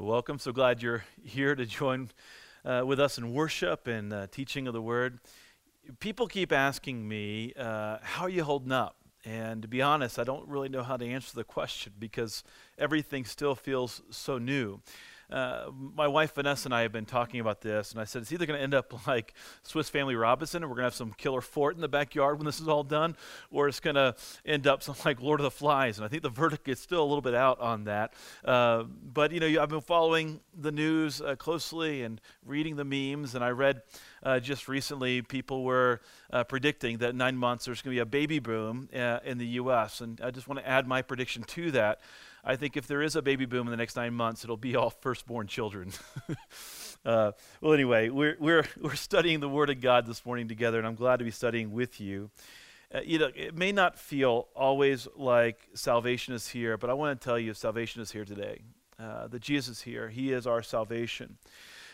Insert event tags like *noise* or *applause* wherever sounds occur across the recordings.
Welcome. So glad you're here to join uh, with us in worship and uh, teaching of the Word. People keep asking me, uh, How are you holding up? And to be honest, I don't really know how to answer the question because everything still feels so new. Uh, my wife Vanessa and I have been talking about this, and I said it's either going to end up *laughs* like Swiss Family Robinson, and we're going to have some killer fort in the backyard when this is all done, or it's going to end up something like Lord of the Flies. And I think the verdict is still a little bit out on that. Uh, but you know, I've been following the news uh, closely and reading the memes, and I read. Uh, just recently, people were uh, predicting that in nine months there's going to be a baby boom in the U.S. And I just want to add my prediction to that. I think if there is a baby boom in the next nine months, it'll be all firstborn children. *laughs* uh, well, anyway, we're, we're, we're studying the Word of God this morning together, and I'm glad to be studying with you. Uh, you know, it may not feel always like salvation is here, but I want to tell you salvation is here today. Uh, that Jesus is here. He is our salvation.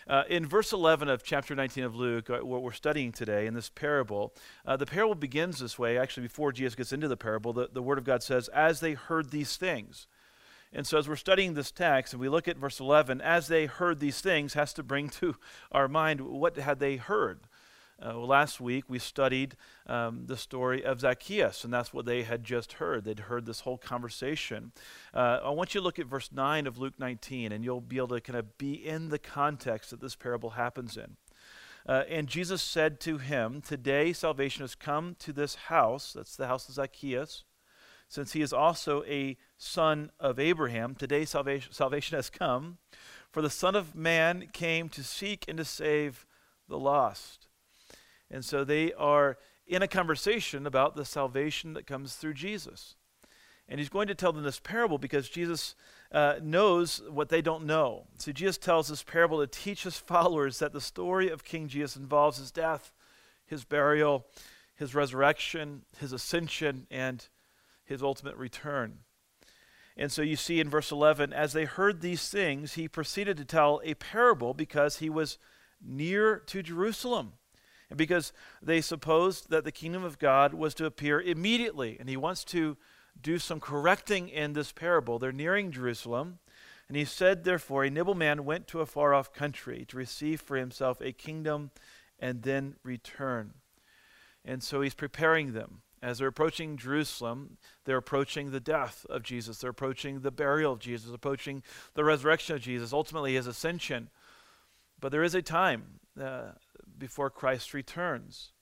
Uh, in verse 11 of chapter 19 of Luke, uh, what we're studying today in this parable, uh, the parable begins this way. Actually, before Jesus gets into the parable, the, the Word of God says, As they heard these things. And so, as we're studying this text and we look at verse 11, as they heard these things, has to bring to *laughs* our mind what had they heard. Uh, last week we studied um, the story of Zacchaeus, and that's what they had just heard. They'd heard this whole conversation. Uh, I want you to look at verse 9 of Luke 19, and you'll be able to kind of be in the context that this parable happens in. Uh, and Jesus said to him, Today salvation has come to this house, that's the house of Zacchaeus, since he is also a son of Abraham. Today salvation, salvation has come, for the Son of Man came to seek and to save the lost. And so they are in a conversation about the salvation that comes through Jesus. And he's going to tell them this parable because Jesus uh, knows what they don't know. So Jesus tells this parable to teach his followers that the story of King Jesus involves his death, his burial, his resurrection, his ascension, and his ultimate return. And so you see in verse 11, as they heard these things, he proceeded to tell a parable because he was near to Jerusalem. And because they supposed that the kingdom of God was to appear immediately. And he wants to do some correcting in this parable. They're nearing Jerusalem. And he said, therefore, a noble man went to a far off country to receive for himself a kingdom and then return. And so he's preparing them. As they're approaching Jerusalem, they're approaching the death of Jesus. They're approaching the burial of Jesus, approaching the resurrection of Jesus, ultimately his ascension. But there is a time uh, before Christ returns.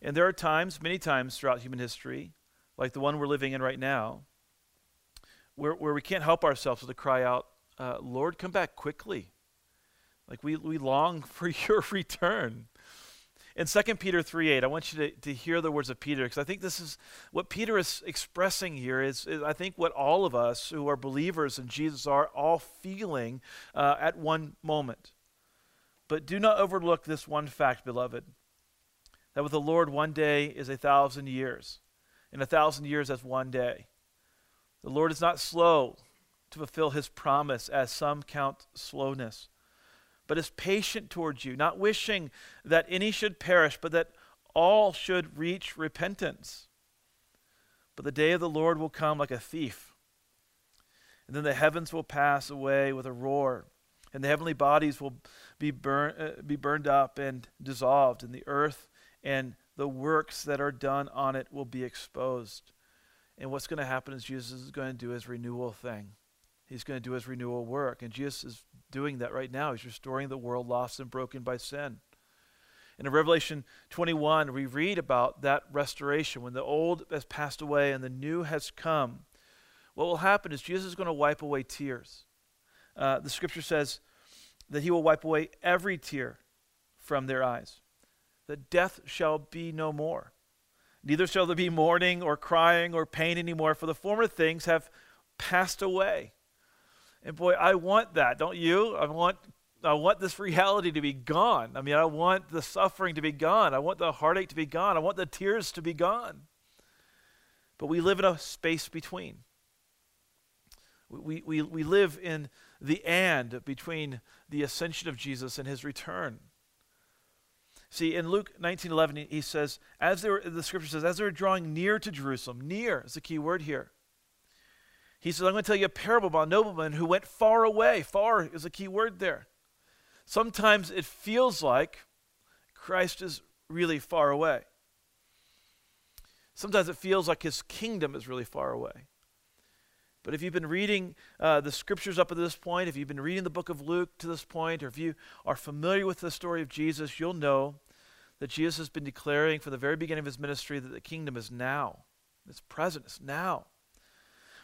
And there are times, many times throughout human history, like the one we're living in right now, where, where we can't help ourselves to cry out, uh, Lord, come back quickly. Like we, we long *laughs* for your return. In 2 Peter 3 8, I want you to, to hear the words of Peter because I think this is what Peter is expressing here is, is, I think what all of us who are believers in Jesus are all feeling uh, at one moment. But do not overlook this one fact, beloved, that with the Lord one day is a thousand years, and a thousand years as one day. The Lord is not slow to fulfill his promise, as some count slowness but is patient towards you, not wishing that any should perish, but that all should reach repentance. But the day of the Lord will come like a thief. And then the heavens will pass away with a roar, and the heavenly bodies will be, burn, uh, be burned up and dissolved, and the earth and the works that are done on it will be exposed. And what's going to happen is Jesus is going to do his renewal thing. He's going to do his renewal work. And Jesus is doing that right now. He's restoring the world lost and broken by sin. And in Revelation 21, we read about that restoration when the old has passed away and the new has come. What will happen is Jesus is going to wipe away tears. Uh, the scripture says that he will wipe away every tear from their eyes, that death shall be no more. Neither shall there be mourning or crying or pain anymore, for the former things have passed away. And boy, I want that, don't you? I want I want this reality to be gone. I mean, I want the suffering to be gone. I want the heartache to be gone. I want the tears to be gone. But we live in a space between. We, we, we live in the and between the ascension of Jesus and his return. See, in Luke 19:11, he says, as they were, the scripture says, as they were drawing near to Jerusalem, near is the key word here. He says, I'm going to tell you a parable about a nobleman who went far away. Far is a key word there. Sometimes it feels like Christ is really far away. Sometimes it feels like his kingdom is really far away. But if you've been reading uh, the scriptures up to this point, if you've been reading the book of Luke to this point, or if you are familiar with the story of Jesus, you'll know that Jesus has been declaring from the very beginning of his ministry that the kingdom is now. It's present, it's now.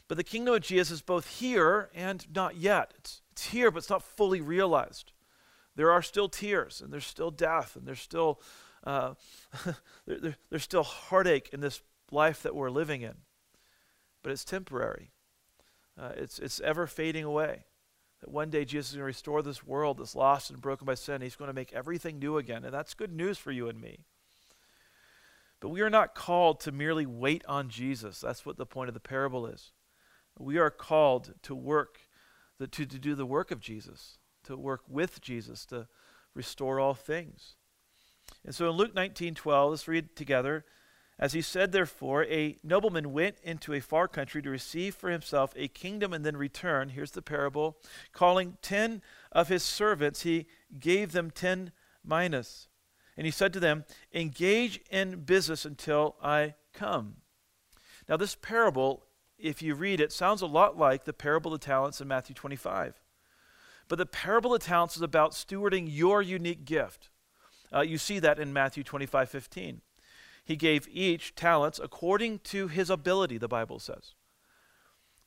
But the kingdom of Jesus is both here and not yet. It's, it's here, but it's not fully realized. There are still tears, and there's still death, and there's still, uh, *laughs* there, there, there's still heartache in this life that we're living in. But it's temporary. Uh, it's, it's ever fading away. That one day Jesus is going to restore this world that's lost and broken by sin. He's going to make everything new again. And that's good news for you and me. But we are not called to merely wait on Jesus. That's what the point of the parable is. We are called to work, the, to, to do the work of Jesus, to work with Jesus, to restore all things. And so in Luke 19 12, let's read together. As he said, therefore, a nobleman went into a far country to receive for himself a kingdom and then return. Here's the parable. Calling ten of his servants, he gave them ten. And he said to them, Engage in business until I come. Now, this parable, if you read it, sounds a lot like the parable of the talents in Matthew 25. But the parable of talents is about stewarding your unique gift. Uh, you see that in Matthew 25 15. He gave each talents according to his ability, the Bible says.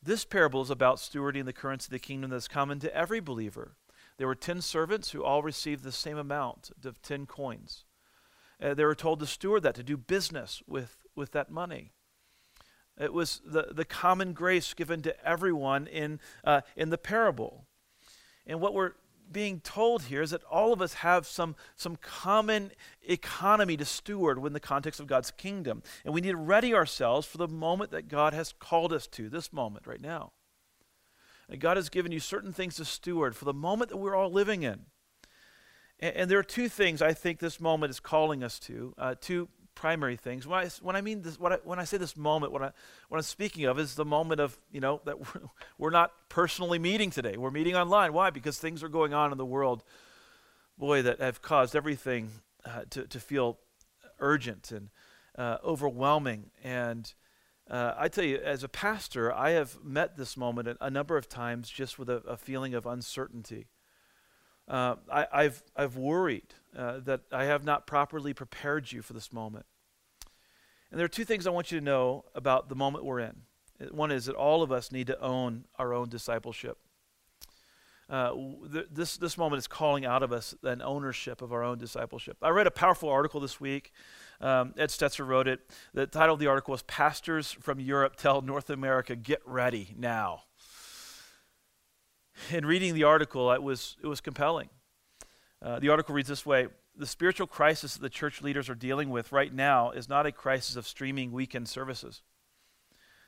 This parable is about stewarding the currency of the kingdom that's common to every believer. There were 10 servants who all received the same amount of 10 coins. Uh, they were told to steward that, to do business with, with that money. It was the, the common grace given to everyone in, uh, in the parable. And what we're being told here is that all of us have some, some common economy to steward in the context of God's kingdom. And we need to ready ourselves for the moment that God has called us to, this moment right now. And God has given you certain things to steward for the moment that we're all living in. And, and there are two things I think this moment is calling us to, uh, two primary things. When I, when I mean this, when I, when I say this moment, what, I, what I'm speaking of is the moment of, you know, that *laughs* we're, we're not personally meeting today. We're meeting online. Why? Because things are going on in the world, boy, that have caused everything uh, to, to feel urgent and uh, overwhelming. And uh, I tell you, as a pastor, I have met this moment a, a number of times just with a, a feeling of uncertainty. Uh, I, have I've worried uh, that I have not properly prepared you for this moment. And there are two things I want you to know about the moment we're in. One is that all of us need to own our own discipleship. Uh, th- this, this moment is calling out of us an ownership of our own discipleship. I read a powerful article this week. Um, Ed Stetzer wrote it. The title of the article was Pastors from Europe Tell North America, Get Ready Now in reading the article, it was, it was compelling. Uh, the article reads this way The spiritual crisis that the church leaders are dealing with right now is not a crisis of streaming weekend services.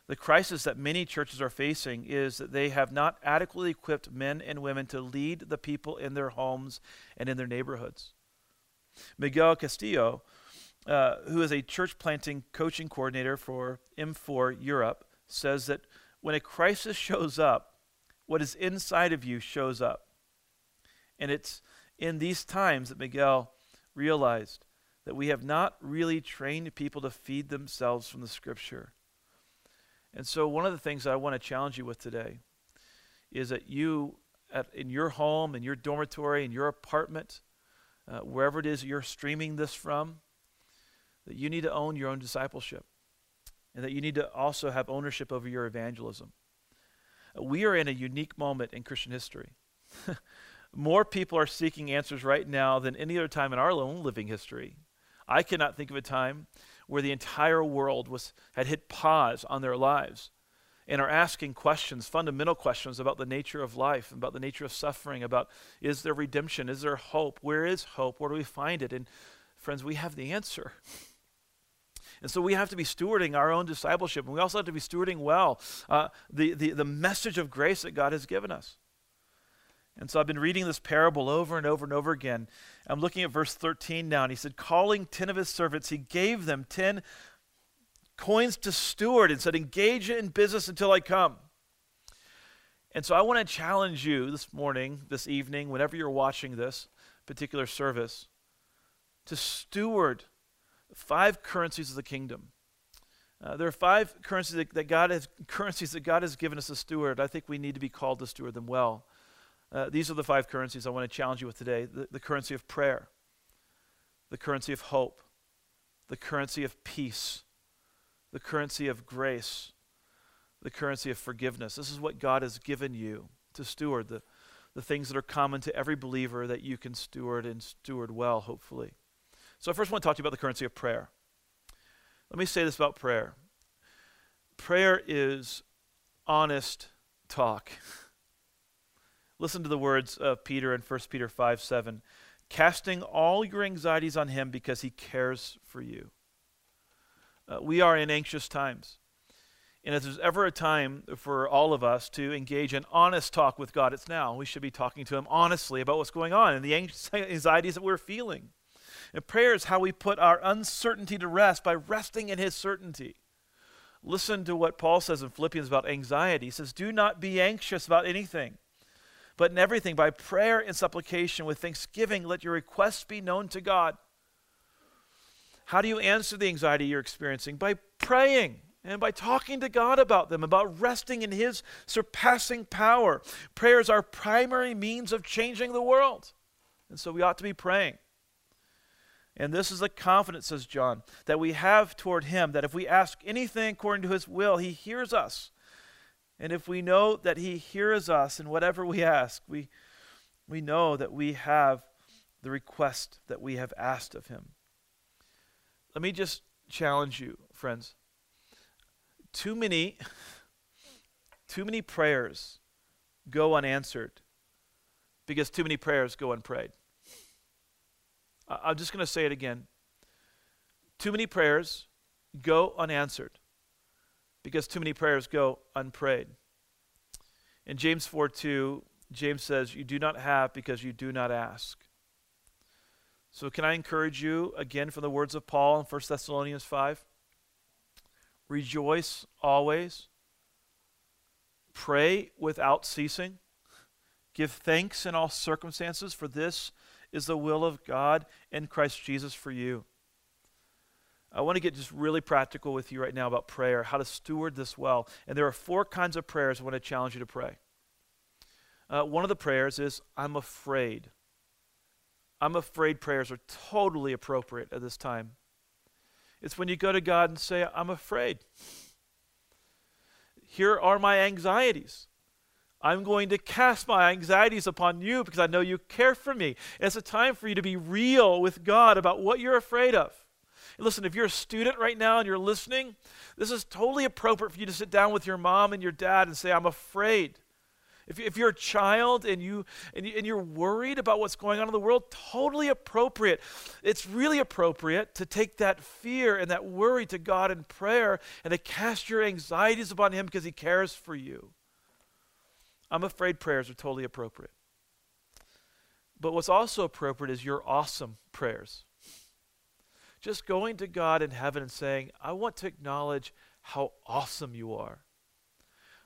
The crisis that many churches are facing is that they have not adequately equipped men and women to lead the people in their homes and in their neighborhoods. Miguel Castillo, uh, who is a church planting coaching coordinator for M4 Europe, says that when a crisis *laughs* shows up, what is inside of you shows up. And it's in these times that Miguel realized that we have not really trained people to feed themselves from the scripture. And so, one of the things I want to challenge you with today is that you, at, in your home, in your dormitory, in your apartment, uh, wherever it is you're streaming this from, that you need to own your own discipleship. And that you need to also have ownership over your evangelism. We are in a unique moment in Christian history. *laughs* More people are seeking answers right now than any other time in our own living history. I cannot think of a time where the entire world was, had hit pause on their lives and are asking questions, fundamental questions about the nature of life, about the nature of suffering, about is there redemption, is there hope, where is hope, where do we find it? And friends, we have the answer. *laughs* And so we have to be stewarding our own discipleship. And we also have to be stewarding well uh, the, the, the message of grace that God has given us. And so I've been reading this parable over and over and over again. I'm looking at verse 13 now, and he said, Calling 10 of his servants, he gave them 10 coins to steward and said, Engage in business until I come. And so I want to challenge you this morning, this evening, whenever you're watching this particular service, to steward five currencies of the kingdom. Uh, there are five currencies that, that, God has *laughs* currencies that God has given us to steward. I think we need to be called to steward them well. Uh, these are the five currencies I want to challenge you with today: the, the currency of prayer, the currency of hope, the currency of peace, the currency of grace, the currency of forgiveness. This is what God has given you to steward the, the things that are common to every believer that you can steward and steward well, hopefully. So, I first want to talk to you about the currency of prayer. Let me say this about prayer prayer is honest talk. *laughs* Listen to the words of Peter in 1 Peter 5 7. Casting all your anxieties on him because he cares for you. Uh, we are in anxious times. And if there's ever a time for all of us to engage in honest talk with God, it's now. We should be talking to Him honestly about what's going on and the *laughs* anxieties that we're feeling. And prayer is how we put our uncertainty to rest by resting in His certainty. Listen to what Paul says in Philippians about anxiety. He says, Do not be anxious about anything, but in everything, by prayer and supplication with thanksgiving, let your requests be known to God. How do you answer the anxiety you're experiencing? By praying and by talking to God about them, about resting in His surpassing power. Prayer is our primary means of changing the world. And so we ought to be praying. And this is the confidence, says John, that we have toward Him, that if we ask anything according to His will, He hears us. And if we know that He hears us in whatever we ask, we, we know that we have the request that we have asked of Him. Let me just challenge you, friends. Too many, *laughs* too many prayers go unanswered because too many prayers go unprayed. I'm just going to say it again. Too many prayers go unanswered because too many prayers go unprayed. In James 4 2, James says, You do not have because you do not ask. So, can I encourage you again from the words of Paul in 1 Thessalonians 5? Rejoice always. Pray without ceasing. Give thanks in all circumstances, for this is the will of God in Christ Jesus for you. I want to get just really practical with you right now about prayer, how to steward this well. And there are four kinds of prayers I want to challenge you to pray. Uh, one of the prayers is, I'm afraid. I'm afraid prayers are totally appropriate at this time. It's when you go to God and say, I'm afraid. Here are my anxieties. I'm going to cast my anxieties upon you because I know you care for me. It's a time for you to be real with God about what you're afraid of. Listen, if you're a student right now and you're listening, this is totally appropriate for you to sit down with your mom and your dad and say, I'm afraid. If, if you're a child and, you, and, you, and you're worried about what's going on in the world, totally appropriate. It's really appropriate to take that fear and that worry to God in prayer and to cast your anxieties upon Him because He cares for you. I'm afraid prayers are totally appropriate. But what's also appropriate is your awesome prayers. Just going to God in heaven and saying, I want to acknowledge how awesome you are.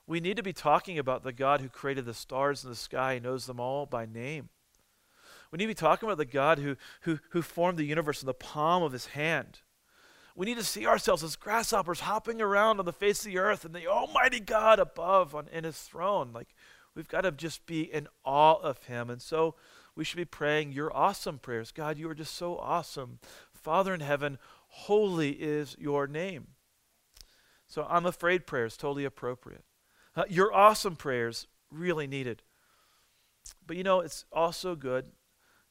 We need to be talking about the God who created the stars in the sky, knows them all by name. We need to be talking about the God who, who, who formed the universe in the palm of his hand. We need to see ourselves as grasshoppers hopping around on the face of the earth and the Almighty God above on, in his throne. Like, we've got to just be in awe of him. And so we should be praying your awesome prayers. God, you are just so awesome. Father in heaven, holy is your name. So I'm afraid prayer is totally appropriate. Uh, your awesome prayers really needed. But you know, it's also good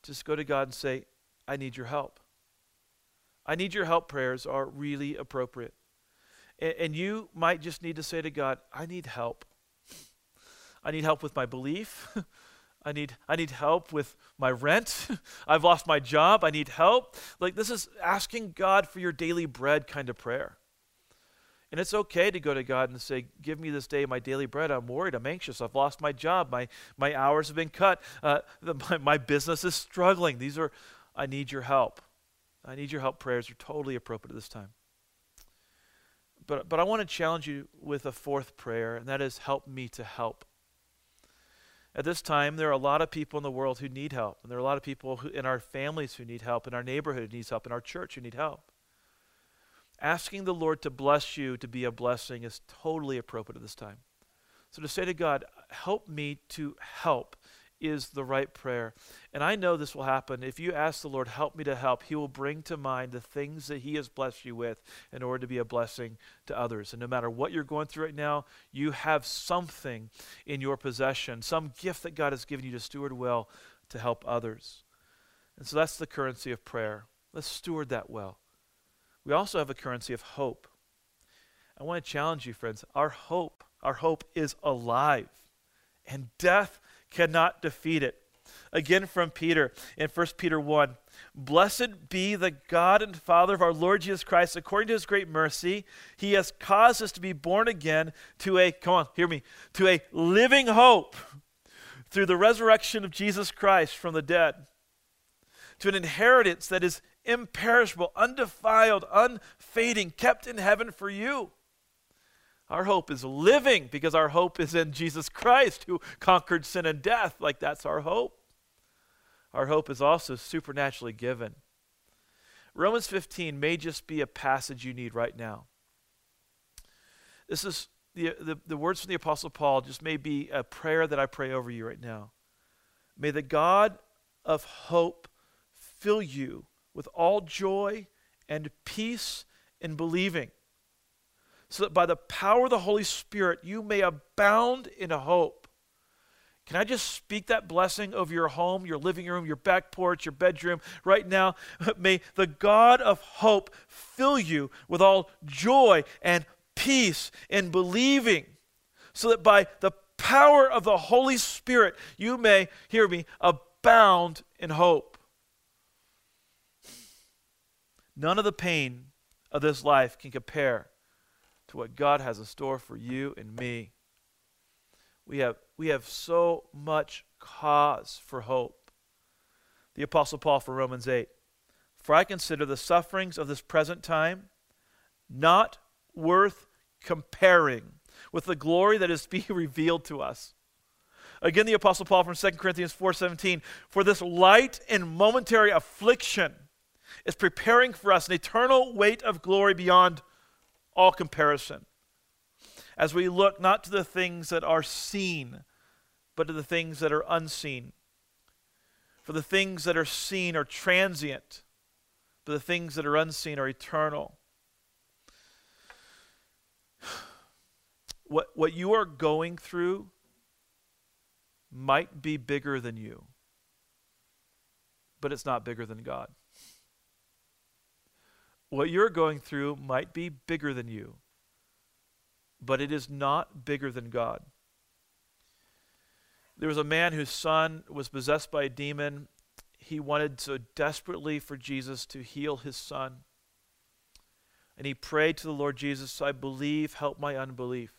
to just go to God and say, I need your help. I need your help prayers are really appropriate. And, and you might just need to say to God, I need help. I need help with my belief. *laughs* I need, I need help with my rent. *laughs* I've lost my job. I need help. Like, this is asking God for your daily bread kind of prayer. And it's okay to go to God and say, Give me this day my daily bread. I'm worried. I'm anxious. I've lost my job. My, my hours have been cut. Uh, *laughs* the, my, my business is struggling. These are, I need your help. I need your help prayers are totally appropriate at this time. But, but I want to challenge you with a fourth prayer, and that is help me to help. At this time, there are a lot of people in the world who need help, and there are a lot of people who, in our families who need help, in our neighborhood who needs help, in our church who need help. Asking the Lord to bless you to be a blessing is totally appropriate at this time. So to say to God, help me to help is the right prayer. And I know this will happen. If you ask the Lord, help me to help, He will bring to mind the things that He has blessed you with in order to be a blessing to others. And no matter what you're going through right now, you have something in your possession, some gift that God has given you to steward well to help others. And so that's the currency of prayer. Let's steward that well. We also have a currency of hope. I want to challenge you, friends. Our hope, our hope is alive, and death cannot defeat it. Again from Peter in 1 Peter 1 Blessed be the God and Father of our Lord Jesus Christ. According to his great mercy, he has caused us to be born again to a, come on, hear me, to a living hope through the resurrection of Jesus Christ from the dead, to an inheritance that is imperishable, undefiled, unfading, kept in heaven for you. Our hope is living because our hope is in Jesus Christ who conquered sin and death. Like that's our hope. Our hope is also supernaturally given. Romans 15 may just be a passage you need right now. This is the, the, the words from the Apostle Paul, just may be a prayer that I pray over you right now. May the God of hope fill you with all joy and peace in believing, so that by the power of the Holy Spirit you may abound in hope. Can I just speak that blessing over your home, your living room, your back porch, your bedroom right now? *laughs* May the God of hope fill you with all joy and peace in believing, so that by the power of the Holy Spirit you may, hear me, abound in hope. None of the pain of this life can compare to what God has in store for you and me. We have, we have so much cause for hope. The Apostle Paul for Romans 8 For I consider the sufferings of this present time not worth comparing with the glory that is to be *laughs* revealed to us. Again, the Apostle Paul from 2 Corinthians 4:17, For this light and momentary affliction is preparing for us an eternal weight of glory beyond all comparison. As we look not to the things that are seen, but to the things that are unseen. For the things that are seen are transient, but the things that are unseen are eternal. What, what you are going through might be bigger than you, but it's not bigger than God. What you're going through might be bigger than you, but it is not bigger than God. There was a man whose son was possessed by a demon. He wanted so desperately for Jesus to heal his son. And he prayed to the Lord Jesus, I believe, help my unbelief.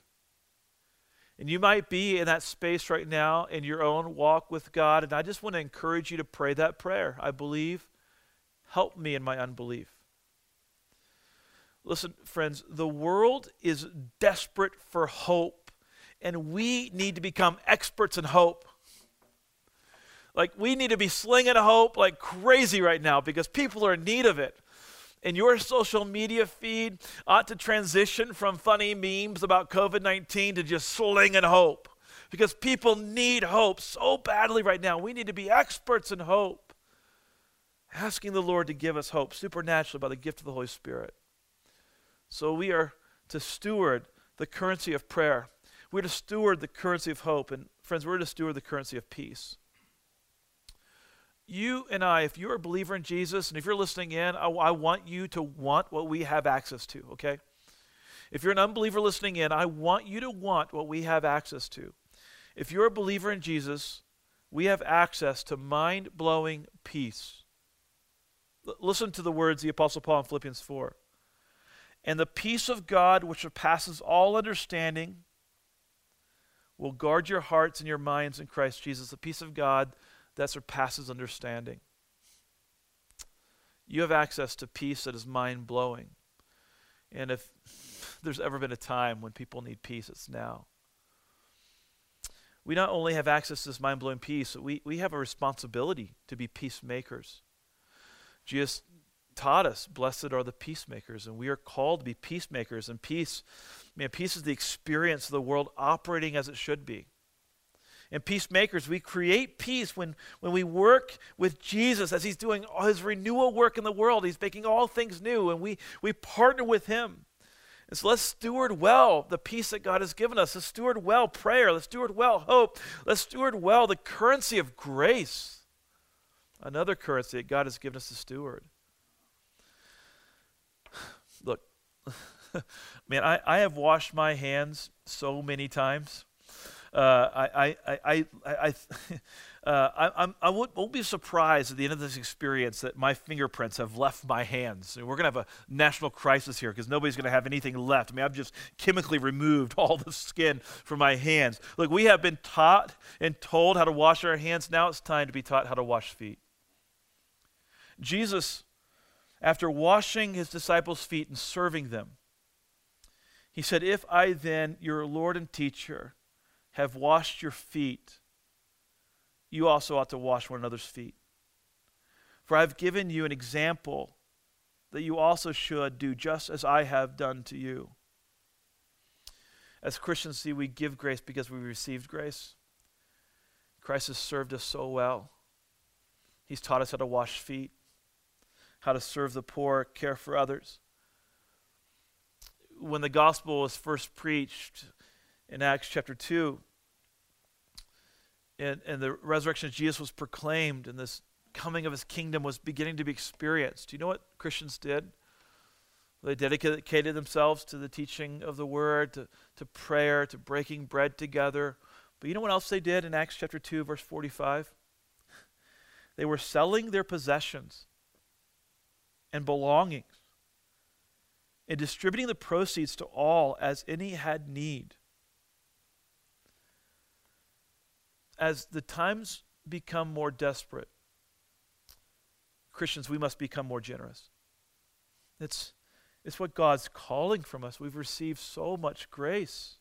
And you might be in that space right now in your own walk with God. And I just want to encourage you to pray that prayer. I believe, help me in my unbelief. Listen, friends, the world is desperate for hope, and we need to become experts in hope. Like, we need to be slinging hope like crazy right now because people are in need of it. And your social media feed ought to transition from funny memes about COVID 19 to just slinging hope because people need hope so badly right now. We need to be experts in hope, asking the Lord to give us hope supernaturally by the gift of the Holy Spirit. So we are to steward the currency of prayer. We're to steward the currency of hope. And friends, we're to steward the currency of peace. You and I, if you're a believer in Jesus and if you're listening in, I, I want you to want what we have access to, okay? If you're an unbeliever listening in, I want you to want what we have access to. If you're a believer in Jesus, we have access to mind blowing peace. L- listen to the words of the Apostle Paul in Philippians 4. And the peace of God, which surpasses all understanding, will guard your hearts and your minds in Christ Jesus. The peace of God that surpasses understanding. You have access to peace that is mind blowing. And if there's ever been a time when people need peace, it's now. we not only have access to this mind blowing peace, we, we have a responsibility to be peacemakers. Jesus taught us, blessed are the peacemakers, and we are called to be peacemakers. And peace, man, peace is the experience of the world operating as it should be. And peacemakers, we create peace when, when we work with Jesus as he's doing all his renewal work in the world. He's making all things new, and we, we partner with him. And so let's steward well the peace that God has given us. Let's steward well prayer. Let's steward well hope. Let's steward well the currency of grace. Another currency that God has given us to steward. Look, *laughs* man, I, I have washed my hands so many times. Uh, I, I, I, I, *laughs* uh, I, I, I won't, won't, be surprised at the end of this experience that my fingerprints have left my hands. We're going to have a national crisis here because nobody's going to have anything left. I mean, I've just chemically removed *laughs* all the skin from my hands. Look, we have been taught and told how to wash our hands. Now it's time to be taught how to wash feet. Jesus, after washing his disciples' feet and serving them, he said, If I then, your Lord and teacher, have washed your feet, you also ought to wash one another's feet. For I've given you an example that you also should do just as I have done to you. As Christians, see, we give grace because we received grace. Christ has served us so well. He's taught us how to wash feet, how to serve the poor, care for others. When the gospel was first preached, in Acts chapter 2. And, and the resurrection of Jesus was proclaimed, and this coming of his kingdom was beginning to be experienced. Do you know what Christians did? They dedicated themselves to the teaching of the word, to, to prayer, to breaking bread together. But you know what else they did in Acts chapter 2, verse 45? They were selling their possessions and belongings and distributing the proceeds to all as any had need. as the times become more desperate, Christians, we must become more generous. It's, it's what God's calling from us. We've received so much grace.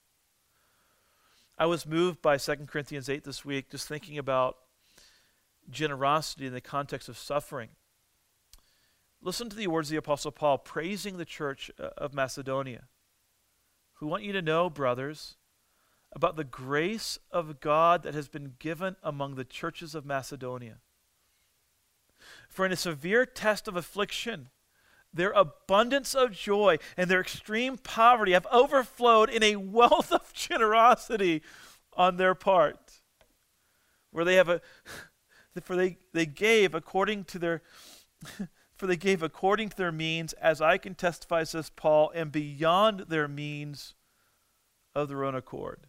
I was moved by 2 Corinthians 8 this week, just thinking about generosity in the context of suffering. Listen to the words of the Apostle Paul praising the church uh, of Macedonia. We want you to know, brothers, about the grace of God that has been given among the churches of Macedonia. For in a severe test of affliction, their abundance of joy and their extreme poverty have overflowed in a *laughs* wealth of generosity on their part. Where they have a *laughs* for they, they gave according to their *laughs* for they gave according to their means, as I can testify, says Paul, and beyond their means of their own accord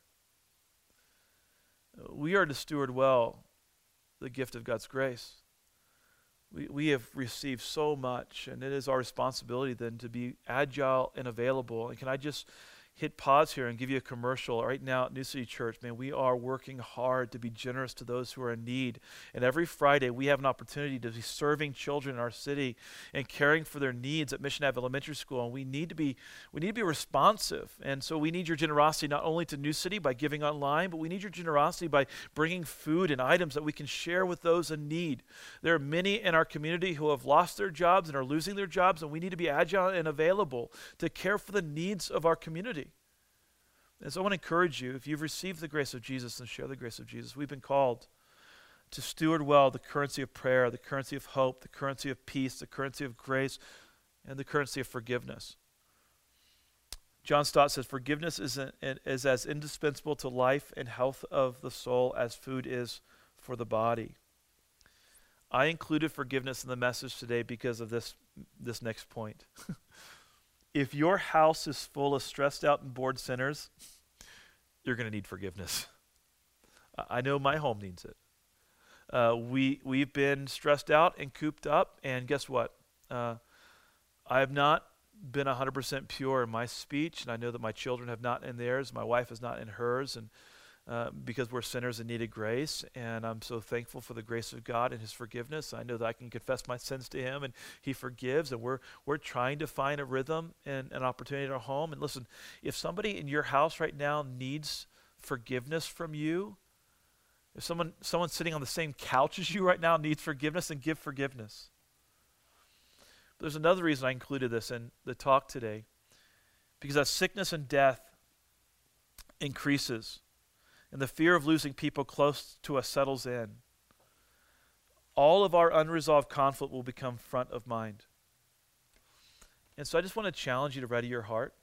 we are to steward well the gift of God's grace. We, we have received so much, and it is our responsibility then to be agile and available. And can I just hit pause here and give you a commercial. Right now at New City Church, man, we are working hard to be generous to those who are in need. And every Friday, we have an opportunity to be serving children in our city and caring for their needs at Mission Ave Elementary School. And we need to be we need to be responsive. And so we need your generosity not only to New City by giving online, but we need your generosity by bringing food and items that we can share with those in need. There are many in our community who have lost their jobs and are losing their jobs, and we need to be agile and available to care for the needs of our community. And so I want to encourage you if you've received the grace of Jesus, and share the grace of Jesus. We've been called to steward well the currency of prayer, the currency of hope, the currency of peace, the currency of grace, and the currency of forgiveness. John Stott says forgiveness is, a, is as indispensable to life and health of the soul as food is for the body. I included forgiveness in the message today because of this, this next point. *laughs* if your house is full of stressed out and bored sinners, you're going to need forgiveness. *laughs* I know my home needs it. Uh, we we've been stressed out and cooped up, and guess what? Uh, I have not been 100% pure in my speech, and I know that my children have not in theirs. My wife is not in hers, and uh, because we're sinners and needed grace. And I'm so thankful for the grace of God and His forgiveness. I know that I can confess my sins to Him and He forgives. And we're, we're trying to find a rhythm and an opportunity in our home. And listen, if somebody in your house right now needs forgiveness from you, If someone, someone sitting on the same couch as you right now needs forgiveness, then give forgiveness. But there's another reason I included this in the talk today. Because as sickness and death increases, and the fear of losing people close to us settles in, all of our unresolved conflict will become front of mind. And so I just want to challenge you to ready your heart.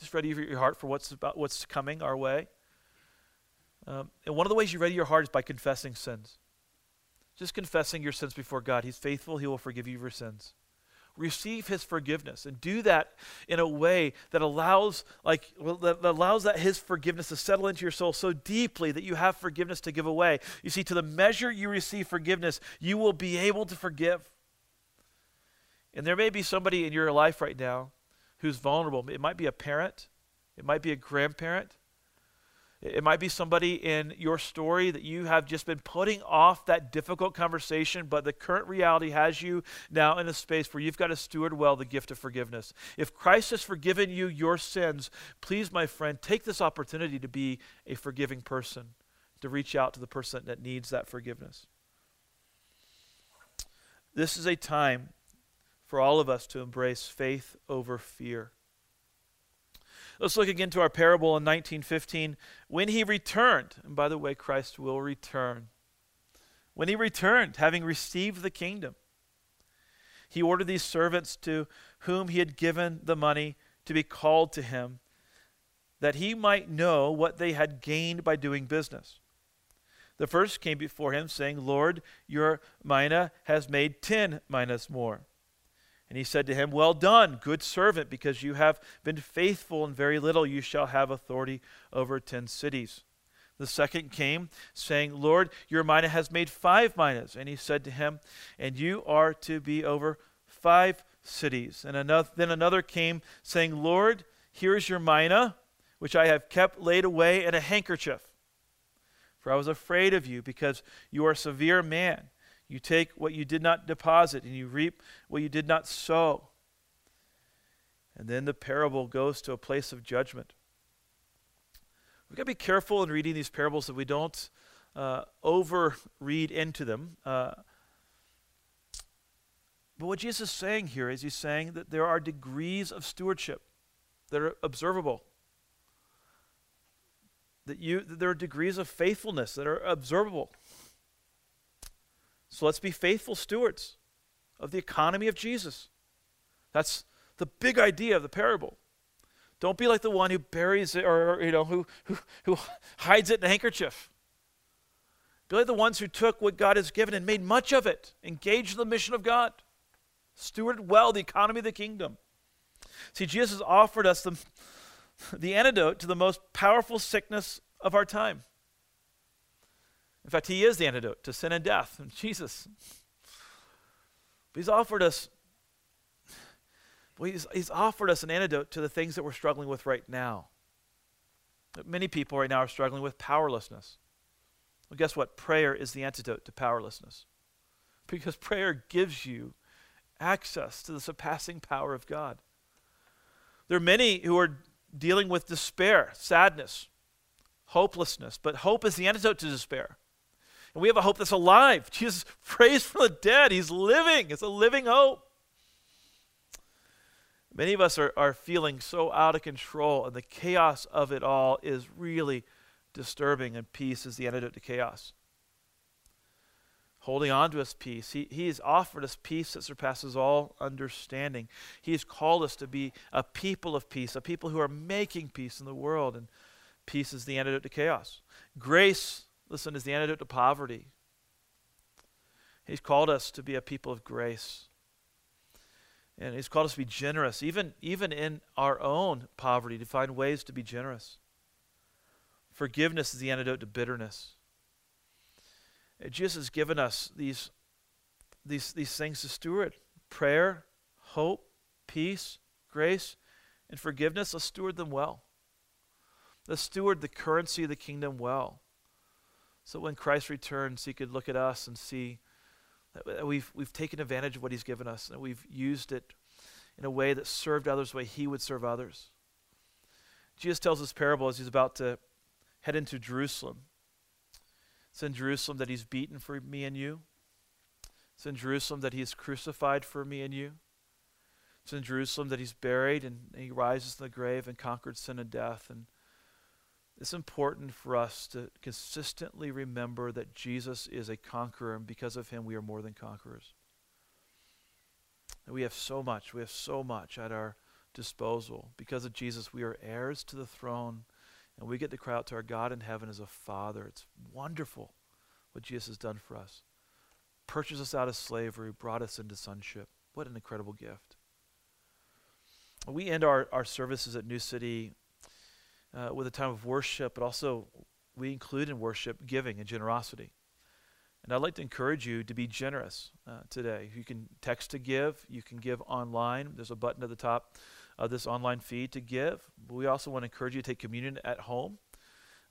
Just ready your heart for what's about what's coming our way. Um, and one of the ways you ready your heart is by confessing sins. Just confessing your sins before God. He's faithful, He will forgive you your sins. Receive His forgiveness and do that in a way that allows, like, that allows that His forgiveness to settle into your soul so deeply that you have forgiveness to give away. You see, to the measure you receive forgiveness, you will be able to forgive. And there may be somebody in your life right now who's vulnerable. It might be a parent, it might be a grandparent, it might be somebody in your story that you have just been putting off that difficult conversation, but the current reality has you now in a space where you've got to steward well the gift of forgiveness. If Christ has forgiven you your sins, please, my friend, take this opportunity to be a forgiving person, to reach out to the person that needs that forgiveness. This is a time for all of us to embrace faith over fear. Let's look again to our parable in 1915. When he returned, and by the way, Christ will return. When he returned, having received the kingdom, he ordered these servants to whom he had given the money to be called to him, that he might know what they had gained by doing business. The first came before him, saying, Lord, your mina has made ten minas more. And he said to him, Well done, good servant, because you have been faithful in very little, you shall have authority over ten cities. The second came, saying, Lord, your mina has made five minas. And he said to him, And you are to be over five cities. And another, then another came, saying, Lord, here is your mina, which I have kept laid away in a handkerchief. For I was afraid of you, because you are a severe man. You take what you did not deposit and you reap what you did not sow. And then the parable goes to a place of judgment. We've got to be careful in reading these parables that we don't uh, over read into them. Uh, but what Jesus is saying here is he's saying that there are degrees of stewardship that are observable. That you that there are degrees of faithfulness that are observable. So let's be faithful stewards of the economy of Jesus. That's the big idea of the parable. Don't be like the one who buries it or, you know, who, who, who hides it in a handkerchief. Be like the ones who took what God has given and made much of it, engaged in the mission of God, stewarded well the economy of the kingdom. See, Jesus has offered us the, the antidote to the most powerful sickness of our time. In fact, He is the antidote to sin and death, Jesus. But He's offered us. Well, he's, he's offered us an antidote to the things that we're struggling with right now. Many people right now are struggling with powerlessness. Well, guess what? Prayer is the antidote to powerlessness. Because *laughs* prayer gives you access to the surpassing power of God. There are many who are dealing with despair, sadness, hopelessness, but hope is the antidote to despair. And we have a hope that's alive. *laughs* Jesus raised from the dead. He's living. It's a living hope. Many of us are, are feeling so out of control, and the chaos of it all is really disturbing, and peace is the antidote to chaos. Holding on to his peace. He, he has offered us peace that surpasses all understanding. He has called us to be a people of peace, a people who are making peace in the world, and peace is the antidote to chaos. Grace listen, is the antidote to poverty. He's called us to be a people of grace. And he's called us to be generous, even, even in our own poverty, to find ways to be generous. Forgiveness is the antidote to bitterness. And Jesus has given us these, these, these things to steward prayer, hope, peace, grace, and forgiveness. Let's steward them well. Let's steward the currency of the kingdom well. So when Christ returns, he could look at us and see that we've, we've taken advantage of what he's given us and we've used it in a way that served others the way he would serve others. Jesus tells this parable as he's about to head into Jerusalem. It's in Jerusalem that he's beaten for me and you. It's in Jerusalem that he is crucified for me and you. It's in Jerusalem that he's buried and he rises from the grave and conquered sin and death. And it's important for us to consistently remember that Jesus is a conqueror, and because of him, we are more than conquerors. And we have so much, we have so much at our disposal. Because of Jesus, we are heirs to the throne, and we get to cry out to our God in heaven as a Father. It's wonderful what Jesus has done for us. Purchased us out of slavery, brought us into sonship. What an incredible gift. We end our, our services at New City uh, with a time of worship, but also we include in worship giving and generosity. And I'd like to encourage you to be generous uh, today. You can text to give, you can give online. There's a button at the top of this online feed to give. But we also want to encourage you to take communion at home,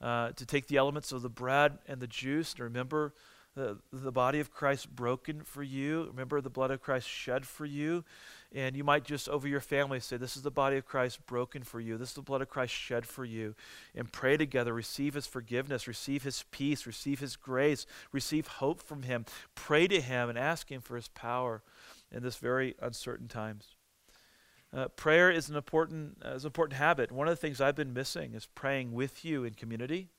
uh, to take the elements of the bread and the juice, and remember the, the body of Christ broken for you. Remember the blood of Christ shed for you. And you might just over your family say, This is the body of Christ broken for you. This is the blood of Christ shed for you. And pray together. Receive his forgiveness. Receive his peace. Receive his grace. Receive hope from him. Pray to him and ask him for his power in this very uncertain times. Uh, prayer is an important, uh, is an important habit. One of the things I've been missing is praying with you in community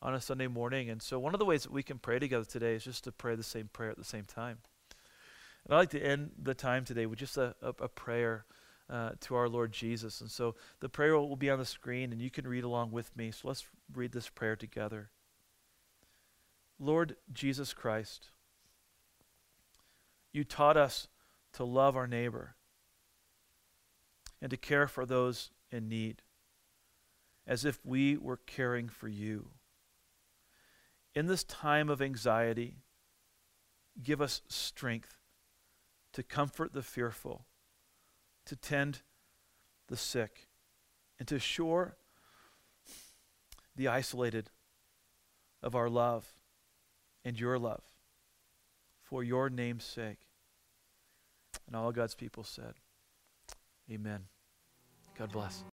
on a Sunday morning. And so, one of the ways that we can pray together today is just to pray the same prayer at the same time. And I'd like to end the time today with just a, a, a prayer uh, to our Lord Jesus. And so, the prayer will be on the screen, and you can read along with me. So, let's read this prayer together. Lord Jesus Christ, you taught us to love our neighbor and to care for those in need as if we were caring for you in this time of anxiety, give us strength to comfort the fearful, to tend the sick, and to assure the isolated of our love and your love for your name's sake. And all God's people said, Amen. God bless.